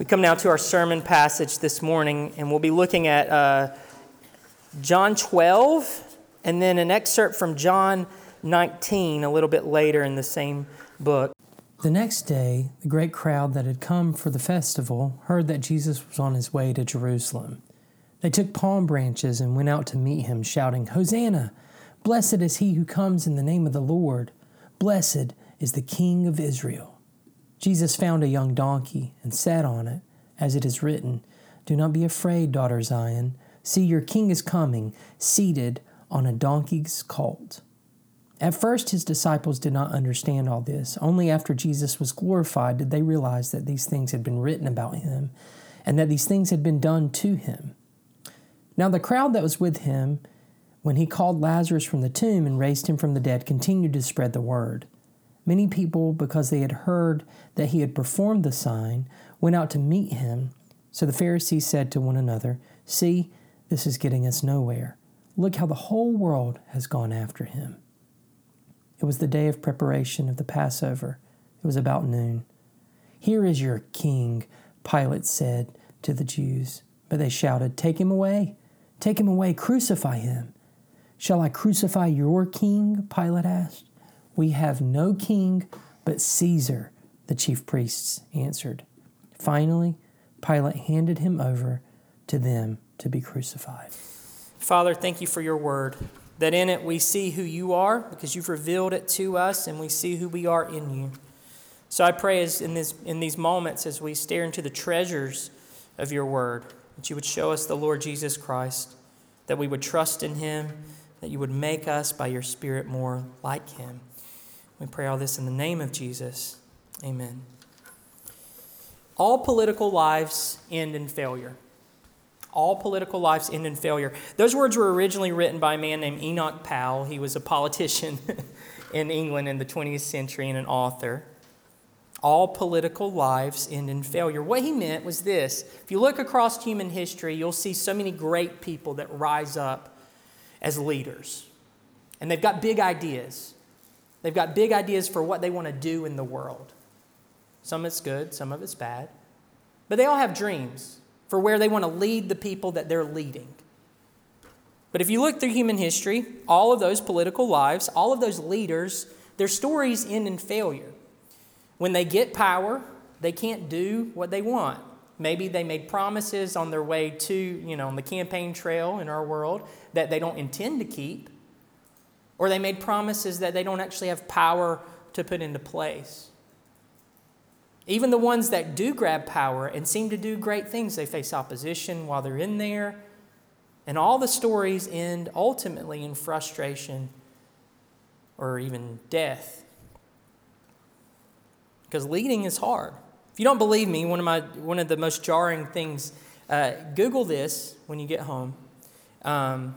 We come now to our sermon passage this morning, and we'll be looking at uh, John 12 and then an excerpt from John 19 a little bit later in the same book. The next day, the great crowd that had come for the festival heard that Jesus was on his way to Jerusalem. They took palm branches and went out to meet him, shouting, Hosanna! Blessed is he who comes in the name of the Lord. Blessed is the King of Israel. Jesus found a young donkey and sat on it, as it is written, Do not be afraid, daughter Zion. See, your king is coming, seated on a donkey's colt. At first, his disciples did not understand all this. Only after Jesus was glorified did they realize that these things had been written about him and that these things had been done to him. Now, the crowd that was with him when he called Lazarus from the tomb and raised him from the dead continued to spread the word. Many people, because they had heard that he had performed the sign, went out to meet him. So the Pharisees said to one another, See, this is getting us nowhere. Look how the whole world has gone after him. It was the day of preparation of the Passover. It was about noon. Here is your king, Pilate said to the Jews. But they shouted, Take him away! Take him away! Crucify him! Shall I crucify your king? Pilate asked. We have no king but Caesar, the chief priests answered. Finally, Pilate handed him over to them to be crucified. Father, thank you for your word, that in it we see who you are because you've revealed it to us and we see who we are in you. So I pray as in, this, in these moments as we stare into the treasures of your word, that you would show us the Lord Jesus Christ, that we would trust in him, that you would make us by your Spirit more like him. We pray all this in the name of Jesus. Amen. All political lives end in failure. All political lives end in failure. Those words were originally written by a man named Enoch Powell. He was a politician in England in the 20th century and an author. All political lives end in failure. What he meant was this if you look across human history, you'll see so many great people that rise up as leaders. And they've got big ideas. They've got big ideas for what they want to do in the world. Some of it's good, some of it's bad. But they all have dreams for where they want to lead the people that they're leading. But if you look through human history, all of those political lives, all of those leaders, their stories end in failure. When they get power, they can't do what they want. Maybe they made promises on their way to, you know, on the campaign trail in our world that they don't intend to keep or they made promises that they don't actually have power to put into place. Even the ones that do grab power and seem to do great things, they face opposition while they're in there. And all the stories end ultimately in frustration or even death. Because leading is hard. If you don't believe me, one of, my, one of the most jarring things, uh, Google this when you get home. Um,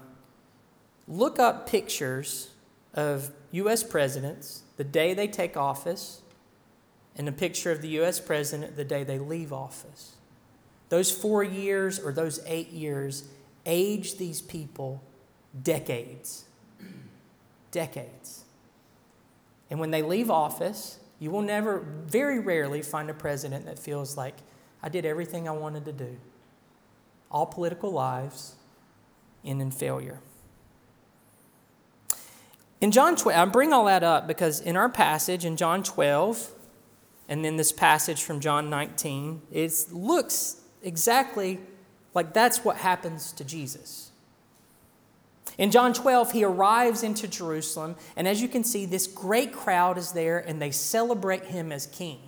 look up pictures of U.S. presidents the day they take office and a picture of the U.S. president the day they leave office. Those four years or those eight years age these people decades. Decades. And when they leave office, you will never, very rarely, find a president that feels like, I did everything I wanted to do. All political lives end in failure. In John 12, I bring all that up because in our passage in John 12, and then this passage from John 19, it looks exactly like that's what happens to Jesus. In John 12, he arrives into Jerusalem, and as you can see, this great crowd is there, and they celebrate him as king.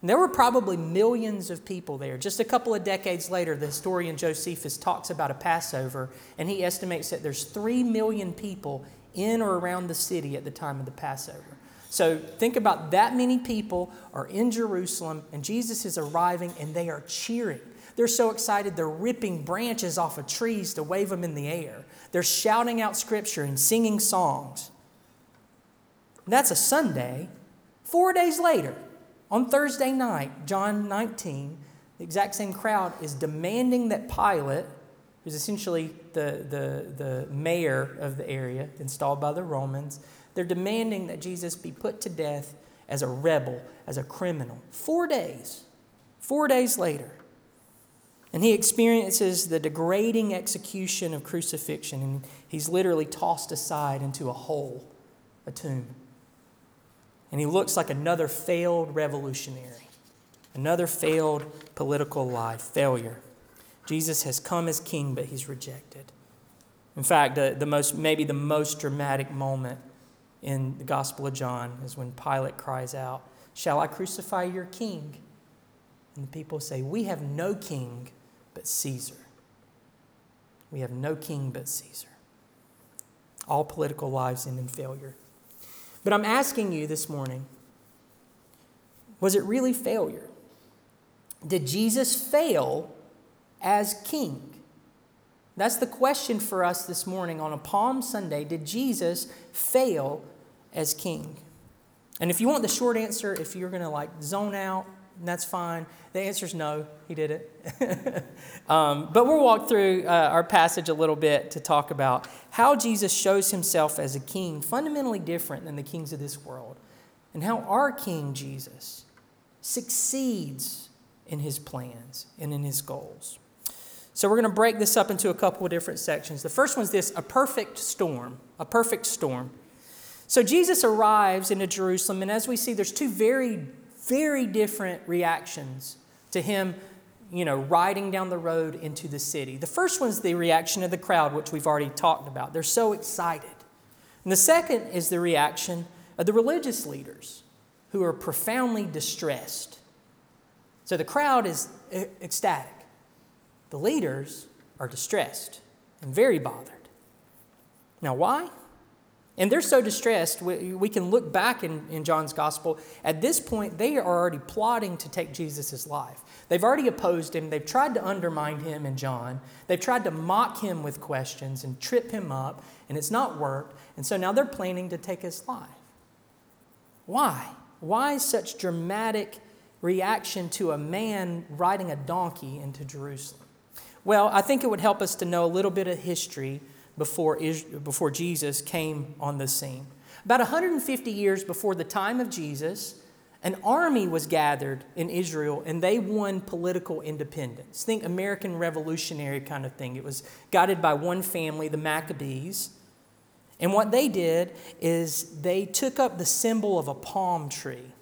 And there were probably millions of people there. Just a couple of decades later, the historian Josephus talks about a Passover, and he estimates that there's three million people in or around the city at the time of the Passover. So think about that many people are in Jerusalem and Jesus is arriving and they are cheering. They're so excited they're ripping branches off of trees to wave them in the air. They're shouting out scripture and singing songs. that's a Sunday. Four days later, on Thursday night, John 19, the exact same crowd is demanding that Pilate who's essentially the, the, the mayor of the area, installed by the Romans. They're demanding that Jesus be put to death as a rebel, as a criminal. Four days. Four days later. And he experiences the degrading execution of crucifixion, and he's literally tossed aside into a hole, a tomb. And he looks like another failed revolutionary, another failed political life, failure. Jesus has come as king, but he's rejected. In fact, the, the most, maybe the most dramatic moment in the Gospel of John is when Pilate cries out, Shall I crucify your king? And the people say, We have no king but Caesar. We have no king but Caesar. All political lives end in failure. But I'm asking you this morning was it really failure? Did Jesus fail as king? That's the question for us this morning on a Palm Sunday. Did Jesus fail as king? And if you want the short answer, if you're going to like zone out, that's fine. The answer is no, he did it. um, but we'll walk through uh, our passage a little bit to talk about how Jesus shows himself as a king, fundamentally different than the kings of this world, and how our King Jesus succeeds in his plans and in his goals. So we're going to break this up into a couple of different sections. The first one's this a perfect storm. A perfect storm. So Jesus arrives into Jerusalem, and as we see, there's two very, very different reactions to him, you know, riding down the road into the city. The first one's the reaction of the crowd, which we've already talked about. They're so excited. And the second is the reaction of the religious leaders who are profoundly distressed. So the crowd is ecstatic. The leaders are distressed and very bothered. Now, why? And they're so distressed, we, we can look back in, in John's gospel. At this point, they are already plotting to take Jesus' life. They've already opposed him. They've tried to undermine him and John. They've tried to mock him with questions and trip him up, and it's not worked. And so now they're planning to take his life. Why? Why such dramatic reaction to a man riding a donkey into Jerusalem? Well, I think it would help us to know a little bit of history before, before Jesus came on the scene. About 150 years before the time of Jesus, an army was gathered in Israel and they won political independence. Think American Revolutionary kind of thing. It was guided by one family, the Maccabees. And what they did is they took up the symbol of a palm tree.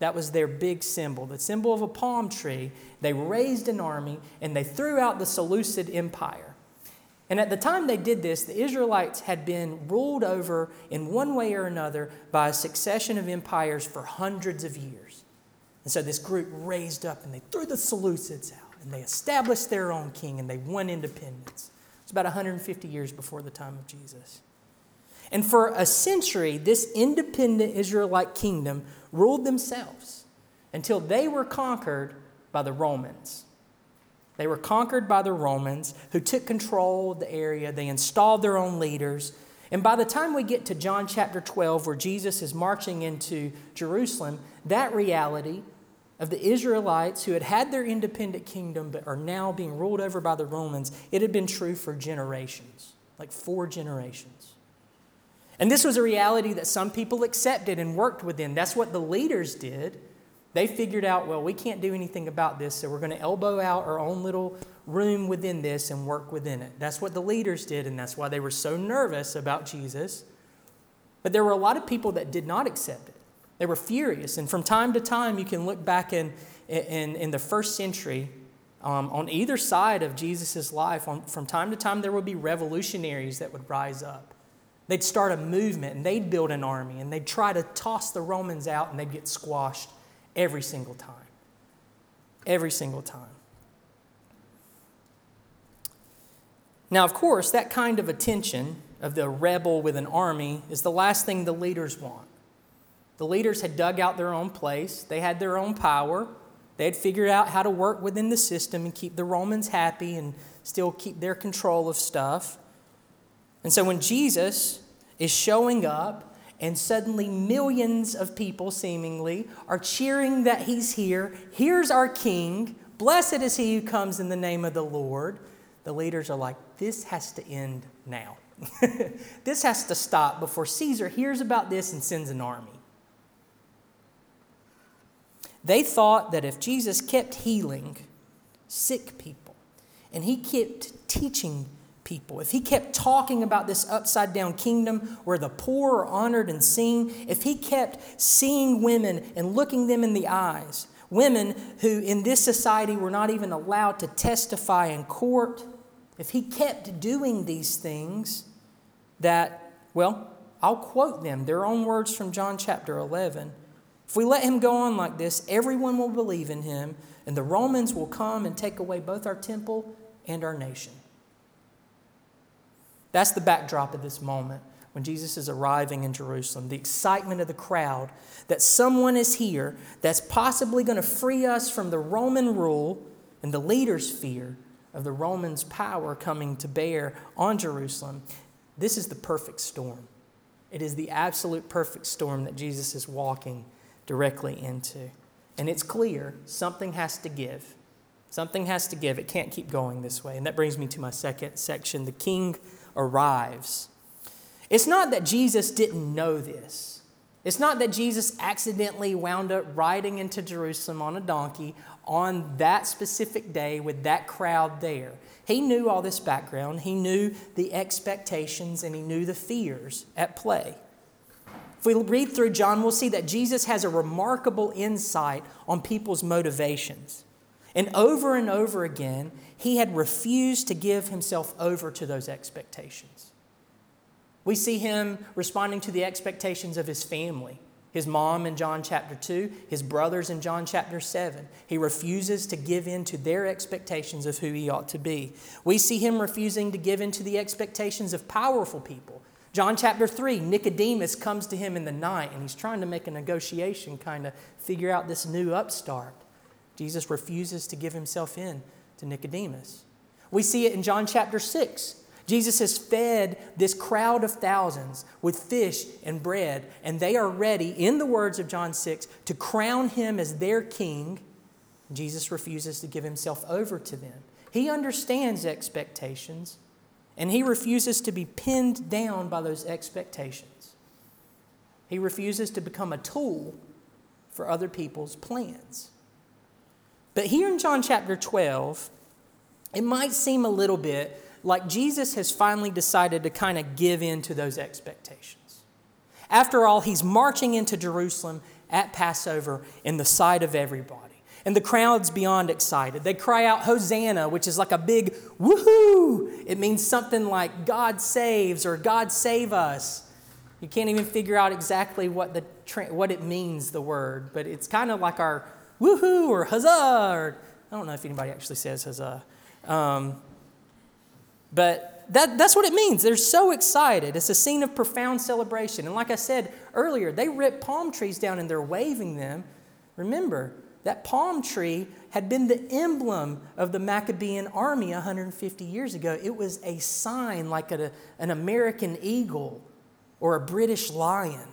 That was their big symbol, the symbol of a palm tree. They raised an army and they threw out the Seleucid Empire. And at the time they did this, the Israelites had been ruled over in one way or another by a succession of empires for hundreds of years. And so this group raised up and they threw the Seleucids out and they established their own king and they won independence. It's about 150 years before the time of Jesus. And for a century, this independent Israelite kingdom ruled themselves until they were conquered by the Romans. They were conquered by the Romans who took control of the area. They installed their own leaders. And by the time we get to John chapter 12, where Jesus is marching into Jerusalem, that reality of the Israelites who had had their independent kingdom but are now being ruled over by the Romans, it had been true for generations, like four generations. And this was a reality that some people accepted and worked within. That's what the leaders did. They figured out, well, we can't do anything about this, so we're going to elbow out our own little room within this and work within it. That's what the leaders did, and that's why they were so nervous about Jesus. But there were a lot of people that did not accept it. They were furious. And from time to time, you can look back in, in, in the first century, um, on either side of Jesus' life, on, from time to time, there would be revolutionaries that would rise up. They'd start a movement and they'd build an army and they'd try to toss the Romans out and they'd get squashed every single time. Every single time. Now, of course, that kind of attention of the rebel with an army is the last thing the leaders want. The leaders had dug out their own place, they had their own power, they had figured out how to work within the system and keep the Romans happy and still keep their control of stuff. And so when Jesus is showing up, and suddenly millions of people, seemingly, are cheering that he's here. Here's our king. Blessed is he who comes in the name of the Lord. The leaders are like, this has to end now. this has to stop before Caesar hears about this and sends an army. They thought that if Jesus kept healing sick people and he kept teaching people, if he kept talking about this upside down kingdom where the poor are honored and seen, if he kept seeing women and looking them in the eyes, women who in this society were not even allowed to testify in court, if he kept doing these things, that, well, I'll quote them, their own words from John chapter 11. If we let him go on like this, everyone will believe in him, and the Romans will come and take away both our temple and our nation. That's the backdrop of this moment when Jesus is arriving in Jerusalem, the excitement of the crowd that someone is here that's possibly going to free us from the Roman rule and the leaders' fear of the Romans' power coming to bear on Jerusalem. This is the perfect storm. It is the absolute perfect storm that Jesus is walking directly into. And it's clear something has to give. Something has to give. It can't keep going this way. And that brings me to my second section the king arrives. It's not that Jesus didn't know this. It's not that Jesus accidentally wound up riding into Jerusalem on a donkey on that specific day with that crowd there. He knew all this background, he knew the expectations, and he knew the fears at play. If we read through John, we'll see that Jesus has a remarkable insight on people's motivations. And over and over again, he had refused to give himself over to those expectations. We see him responding to the expectations of his family, his mom in John chapter 2, his brothers in John chapter 7. He refuses to give in to their expectations of who he ought to be. We see him refusing to give in to the expectations of powerful people. John chapter 3, Nicodemus comes to him in the night and he's trying to make a negotiation, kind of figure out this new upstart. Jesus refuses to give himself in to Nicodemus. We see it in John chapter 6. Jesus has fed this crowd of thousands with fish and bread, and they are ready, in the words of John 6, to crown him as their king. Jesus refuses to give himself over to them. He understands expectations, and he refuses to be pinned down by those expectations. He refuses to become a tool for other people's plans. But here in John chapter 12, it might seem a little bit like Jesus has finally decided to kind of give in to those expectations. After all, he's marching into Jerusalem at Passover in the sight of everybody. And the crowd's beyond excited. They cry out, Hosanna, which is like a big woohoo. It means something like God saves or God save us. You can't even figure out exactly what, the, what it means, the word, but it's kind of like our woohoo or huzzah. Or, I don't know if anybody actually says huzzah. Um, but that, that's what it means. They're so excited. It's a scene of profound celebration. And like I said earlier, they rip palm trees down and they're waving them. Remember, that palm tree had been the emblem of the Maccabean army 150 years ago. It was a sign like a, an American eagle or a British lion.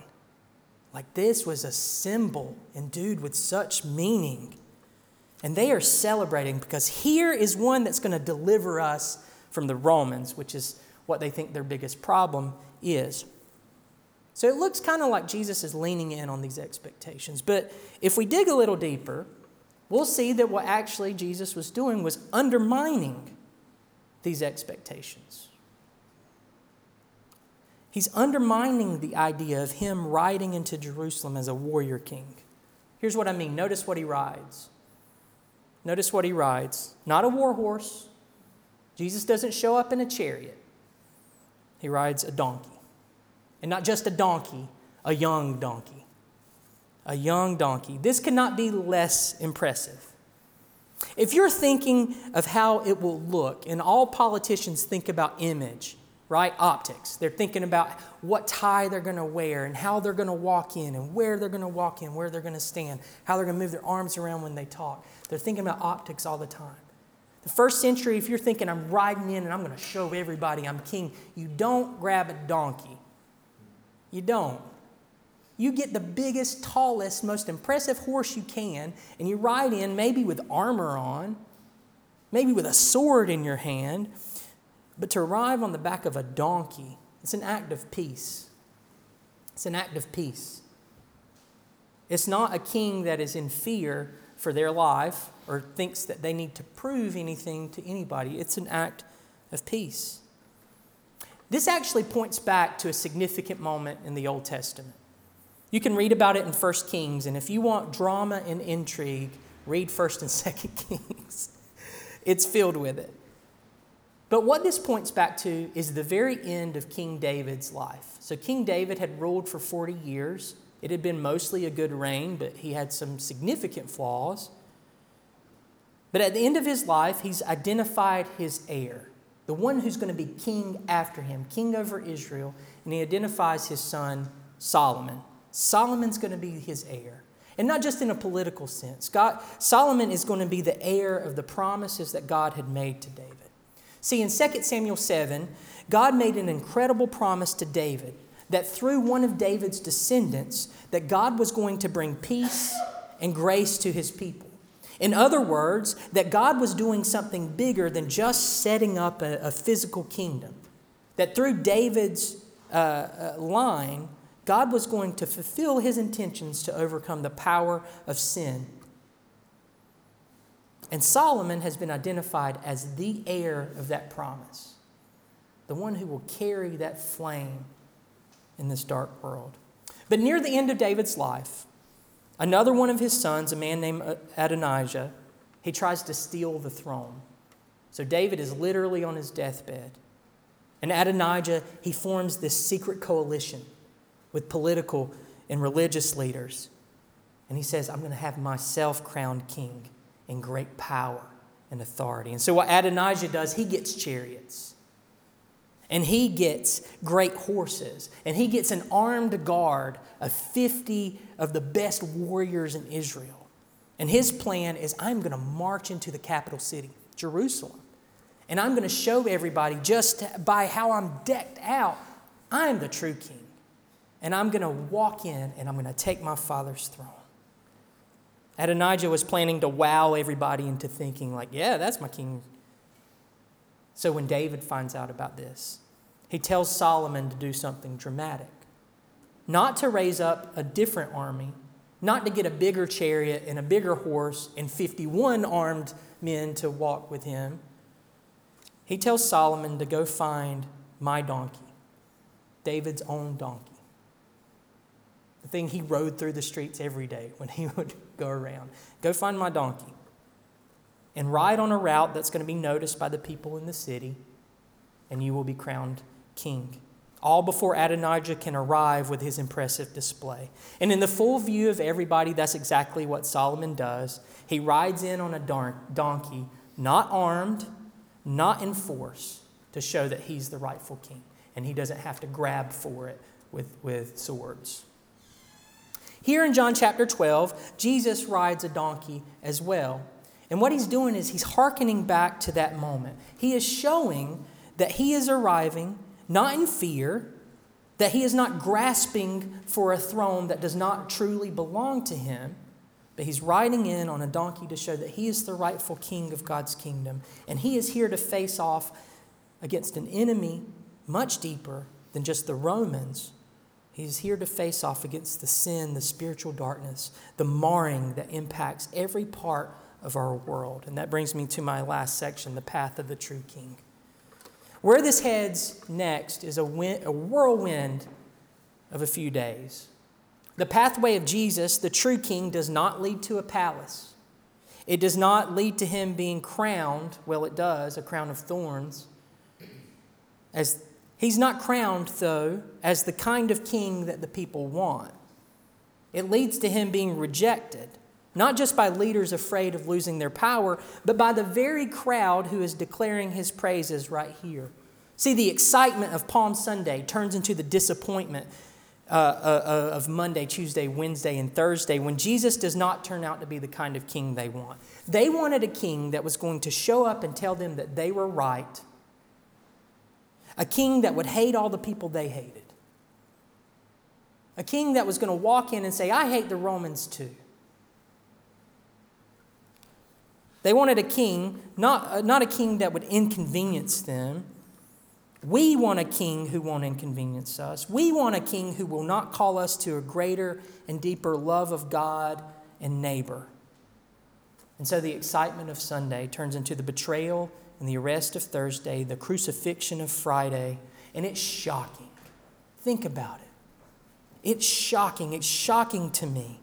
Like this was a symbol endued with such meaning. And they are celebrating because here is one that's going to deliver us from the Romans, which is what they think their biggest problem is. So it looks kind of like Jesus is leaning in on these expectations. But if we dig a little deeper, we'll see that what actually Jesus was doing was undermining these expectations. He's undermining the idea of him riding into Jerusalem as a warrior king. Here's what I mean notice what he rides. Notice what he rides. Not a war horse. Jesus doesn't show up in a chariot, he rides a donkey. And not just a donkey, a young donkey. A young donkey. This cannot be less impressive. If you're thinking of how it will look, and all politicians think about image, right? Optics. They're thinking about what tie they're going to wear and how they're going to walk in and where they're going to walk in, where they're going to stand, how they're going to move their arms around when they talk. They're thinking about optics all the time. The first century, if you're thinking, I'm riding in and I'm going to show everybody I'm king, you don't grab a donkey. You don't. You get the biggest, tallest, most impressive horse you can, and you ride in maybe with armor on, maybe with a sword in your hand, but to arrive on the back of a donkey, it's an act of peace. It's an act of peace. It's not a king that is in fear for their life or thinks that they need to prove anything to anybody. It's an act of peace. This actually points back to a significant moment in the Old Testament. You can read about it in 1 Kings, and if you want drama and intrigue, read 1st and 2nd Kings. It's filled with it. But what this points back to is the very end of King David's life. So, King David had ruled for 40 years. It had been mostly a good reign, but he had some significant flaws. But at the end of his life, he's identified his heir, the one who's going to be king after him, king over Israel, and he identifies his son, Solomon. Solomon's going to be his heir. And not just in a political sense. God, Solomon is going to be the heir of the promises that God had made to David. See, in 2 Samuel 7, God made an incredible promise to David that through one of David's descendants, that God was going to bring peace and grace to his people. In other words, that God was doing something bigger than just setting up a, a physical kingdom. That through David's uh, uh, line, God was going to fulfill his intentions to overcome the power of sin. And Solomon has been identified as the heir of that promise, the one who will carry that flame in this dark world. But near the end of David's life, another one of his sons, a man named Adonijah, he tries to steal the throne. So David is literally on his deathbed. And Adonijah, he forms this secret coalition with political and religious leaders. And he says, I'm going to have myself crowned king in great power and authority. And so, what Adonijah does, he gets chariots. And he gets great horses. And he gets an armed guard of 50 of the best warriors in Israel. And his plan is I'm going to march into the capital city, Jerusalem. And I'm going to show everybody just by how I'm decked out, I'm the true king. And I'm going to walk in and I'm going to take my father's throne. Adonijah was planning to wow everybody into thinking, like, yeah, that's my king. So when David finds out about this, he tells Solomon to do something dramatic. Not to raise up a different army, not to get a bigger chariot and a bigger horse and 51 armed men to walk with him. He tells Solomon to go find my donkey, David's own donkey the thing he rode through the streets every day when he would go around. Go find my donkey and ride on a route that's going to be noticed by the people in the city, and you will be crowned king. All before Adonijah can arrive with his impressive display. And in the full view of everybody, that's exactly what Solomon does. He rides in on a donkey, not armed, not in force, to show that he's the rightful king. And he doesn't have to grab for it with, with swords. Here in John chapter 12, Jesus rides a donkey as well. And what he's doing is he's hearkening back to that moment. He is showing that he is arriving not in fear, that he is not grasping for a throne that does not truly belong to him, but he's riding in on a donkey to show that he is the rightful king of God's kingdom. And he is here to face off against an enemy much deeper than just the Romans, He's here to face off against the sin, the spiritual darkness, the marring that impacts every part of our world. And that brings me to my last section the path of the true king. Where this heads next is a, wind, a whirlwind of a few days. The pathway of Jesus, the true king, does not lead to a palace. It does not lead to him being crowned, well, it does, a crown of thorns, as He's not crowned, though, as the kind of king that the people want. It leads to him being rejected, not just by leaders afraid of losing their power, but by the very crowd who is declaring his praises right here. See, the excitement of Palm Sunday turns into the disappointment uh, uh, uh of Monday, Tuesday, Wednesday, and Thursday when Jesus does not turn out to be the kind of king they want. They wanted a king that was going to show up and tell them that they were right a king that would hate all the people they hated. A king that was going to walk in and say, I hate the Romans too. They wanted a king, not, uh, not a king that would inconvenience them, We want a king who won't inconvenience us. We want a king who will not call us to a greater and deeper love of God and neighbor. And so the excitement of Sunday turns into the betrayal and the arrest of Thursday, the crucifixion of Friday, and it's shocking. Think about it. It's shocking. It's shocking to me.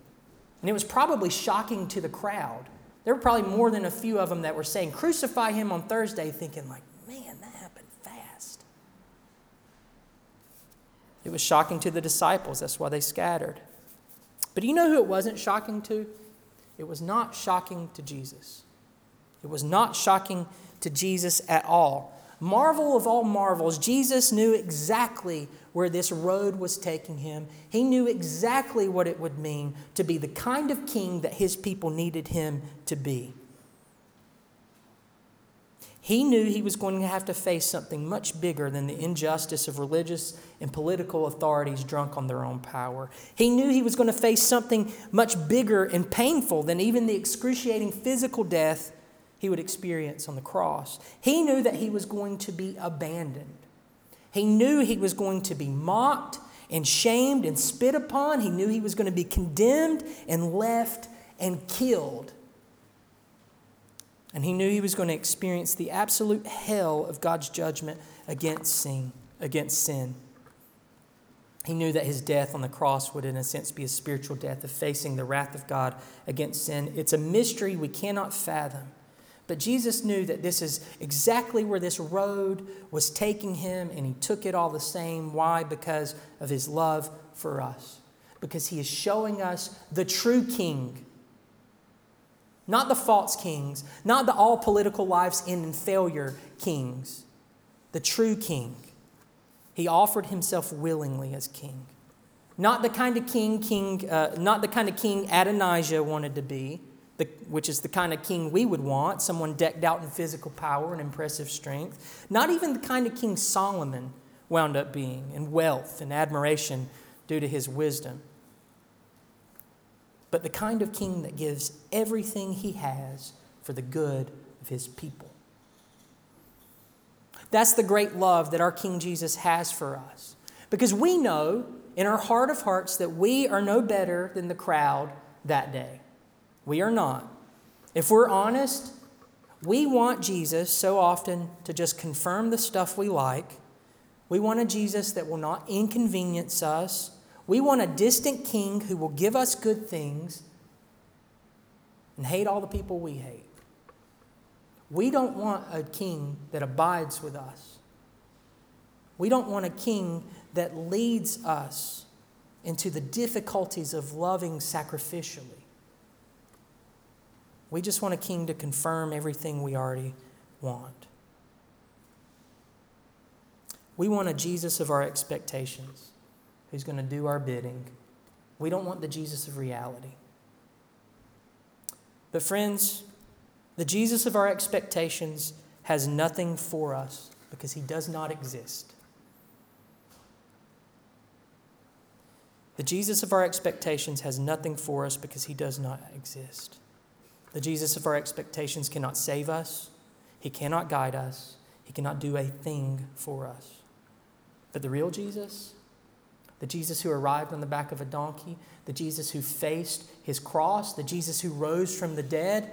And it was probably shocking to the crowd. There were probably more than a few of them that were saying, Crucify him on Thursday, thinking, like, man, that happened fast. It was shocking to the disciples. That's why they scattered. But you know who it wasn't shocking to? It was not shocking to Jesus. It was not shocking to Jesus at all. Marvel of all marvels, Jesus knew exactly where this road was taking him. He knew exactly what it would mean to be the kind of king that his people needed him to be. He knew he was going to have to face something much bigger than the injustice of religious and political authorities drunk on their own power. He knew he was going to face something much bigger and painful than even the excruciating physical death he would experience on the cross. He knew that he was going to be abandoned. He knew he was going to be mocked and shamed and spit upon. He knew he was going to be condemned and left and killed. And he knew he was going to experience the absolute hell of God's judgment against sin, against sin. He knew that his death on the cross would, in a sense, be a spiritual death of facing the wrath of God against sin. It's a mystery we cannot fathom. But Jesus knew that this is exactly where this road was taking him, and he took it all the same. Why? Because of his love for us. Because he is showing us the true king not the false kings, not the all political lives end in failure kings, the true king. He offered himself willingly as king. Not the kind of king, king uh, not the kind of king Adonijah wanted to be, the, which is the kind of king we would want, someone decked out in physical power and impressive strength. Not even the kind of king Solomon wound up being in wealth and admiration due to his wisdom but the kind of king that gives everything he has for the good of his people. That's the great love that our King Jesus has for us. Because we know in our heart of hearts that we are no better than the crowd that day. We are not. If we're honest, we want Jesus so often to just confirm the stuff we like. We want a Jesus that will not inconvenience us, we want a distant king who will give us good things and hate all the people we hate. We don't want a king that abides with us. We don't want a king that leads us into the difficulties of loving sacrificially. We just want a king to confirm everything we already want. We want a Jesus of our expectations who's going to do our bidding. We don't want the Jesus of reality. But, friends, the Jesus of our expectations has nothing for us because he does not exist. The Jesus of our expectations has nothing for us because he does not exist. The Jesus of our expectations cannot save us, he cannot guide us, he cannot do a thing for us. But the real Jesus, the Jesus who arrived on the back of a donkey, the Jesus who faced his cross, the Jesus who rose from the dead,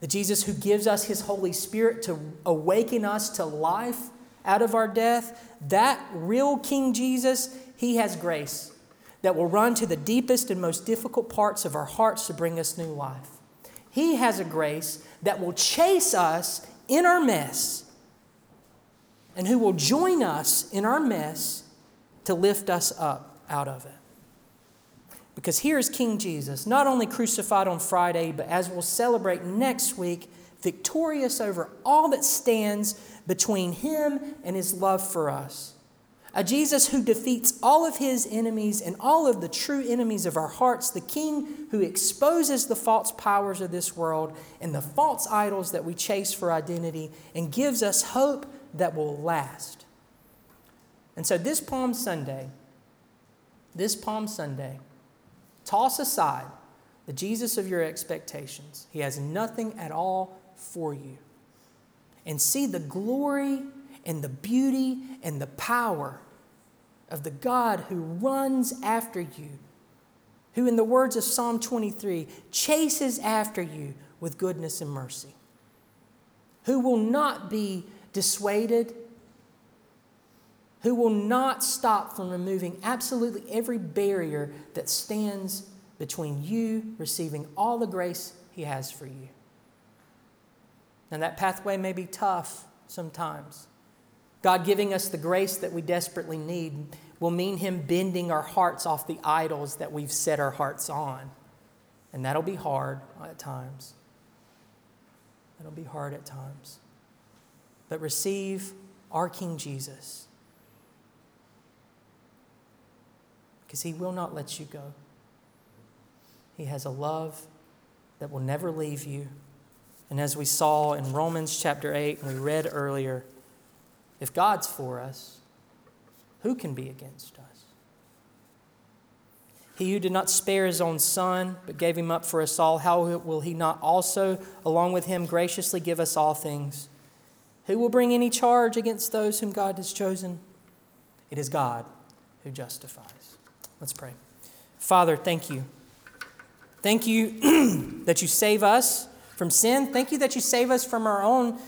the Jesus who gives us his Holy Spirit to awaken us to life out of our death, that real King Jesus, he has grace that will run to the deepest and most difficult parts of our hearts to bring us new life. He has a grace that will chase us in our mess and who will join us in our mess to lift us up out of it. Because here is King Jesus, not only crucified on Friday, but as we'll celebrate next week, victorious over all that stands between him and his love for us. A Jesus who defeats all of his enemies and all of the true enemies of our hearts, the King who exposes the false powers of this world and the false idols that we chase for identity and gives us hope that will last. And so this Palm Sunday, this Palm Sunday, toss aside the Jesus of your expectations. He has nothing at all for you. And see the glory and the beauty and the power of the God who runs after you, who, in the words of Psalm 23, chases after you with goodness and mercy, who will not be dissuaded, who will not stop from removing absolutely every barrier that stands between you receiving all the grace He has for you. And that pathway may be tough sometimes. God giving us the grace that we desperately need will mean Him bending our hearts off the idols that we've set our hearts on. And that'll be hard at times. That'll be hard at times. But receive our King Jesus because He will not let you go. He has a love that will never leave you. And as we saw in Romans chapter 8, and we read earlier, if God's for us, who can be against us? He who did not spare his own son, but gave him up for us all, how will he not also, along with him, graciously give us all things? Who will bring any charge against those whom God has chosen? It is God who justifies. Let's pray. Father, thank you. Thank you that you save us from sin. Thank you that you save us from our own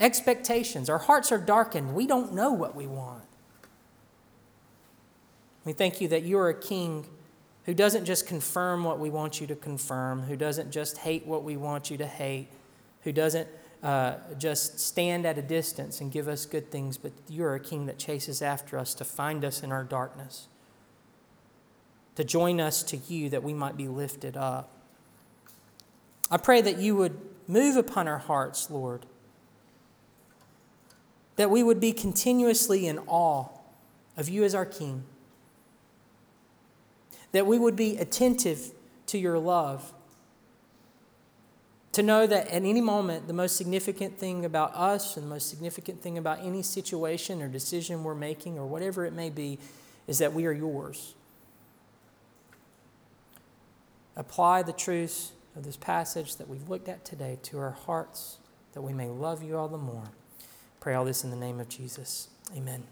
expectations. Our hearts are darkened. We don't know what we want. We thank you that you are a king who doesn't just confirm what we want you to confirm, who doesn't just hate what we want you to hate, who doesn't uh, just stand at a distance and give us good things, but you're a king that chases after us to find us in our darkness, to join us to you that we might be lifted up. I pray that you would move upon our hearts, Lord, that we would be continuously in awe of you as our King, that we would be attentive to your love, to know that at any moment, the most significant thing about us and the most significant thing about any situation or decision we're making or whatever it may be is that we are yours. Apply the truths of this passage that we've looked at today to our hearts, that we may love you all the more. Pray all this in the name of Jesus. Amen.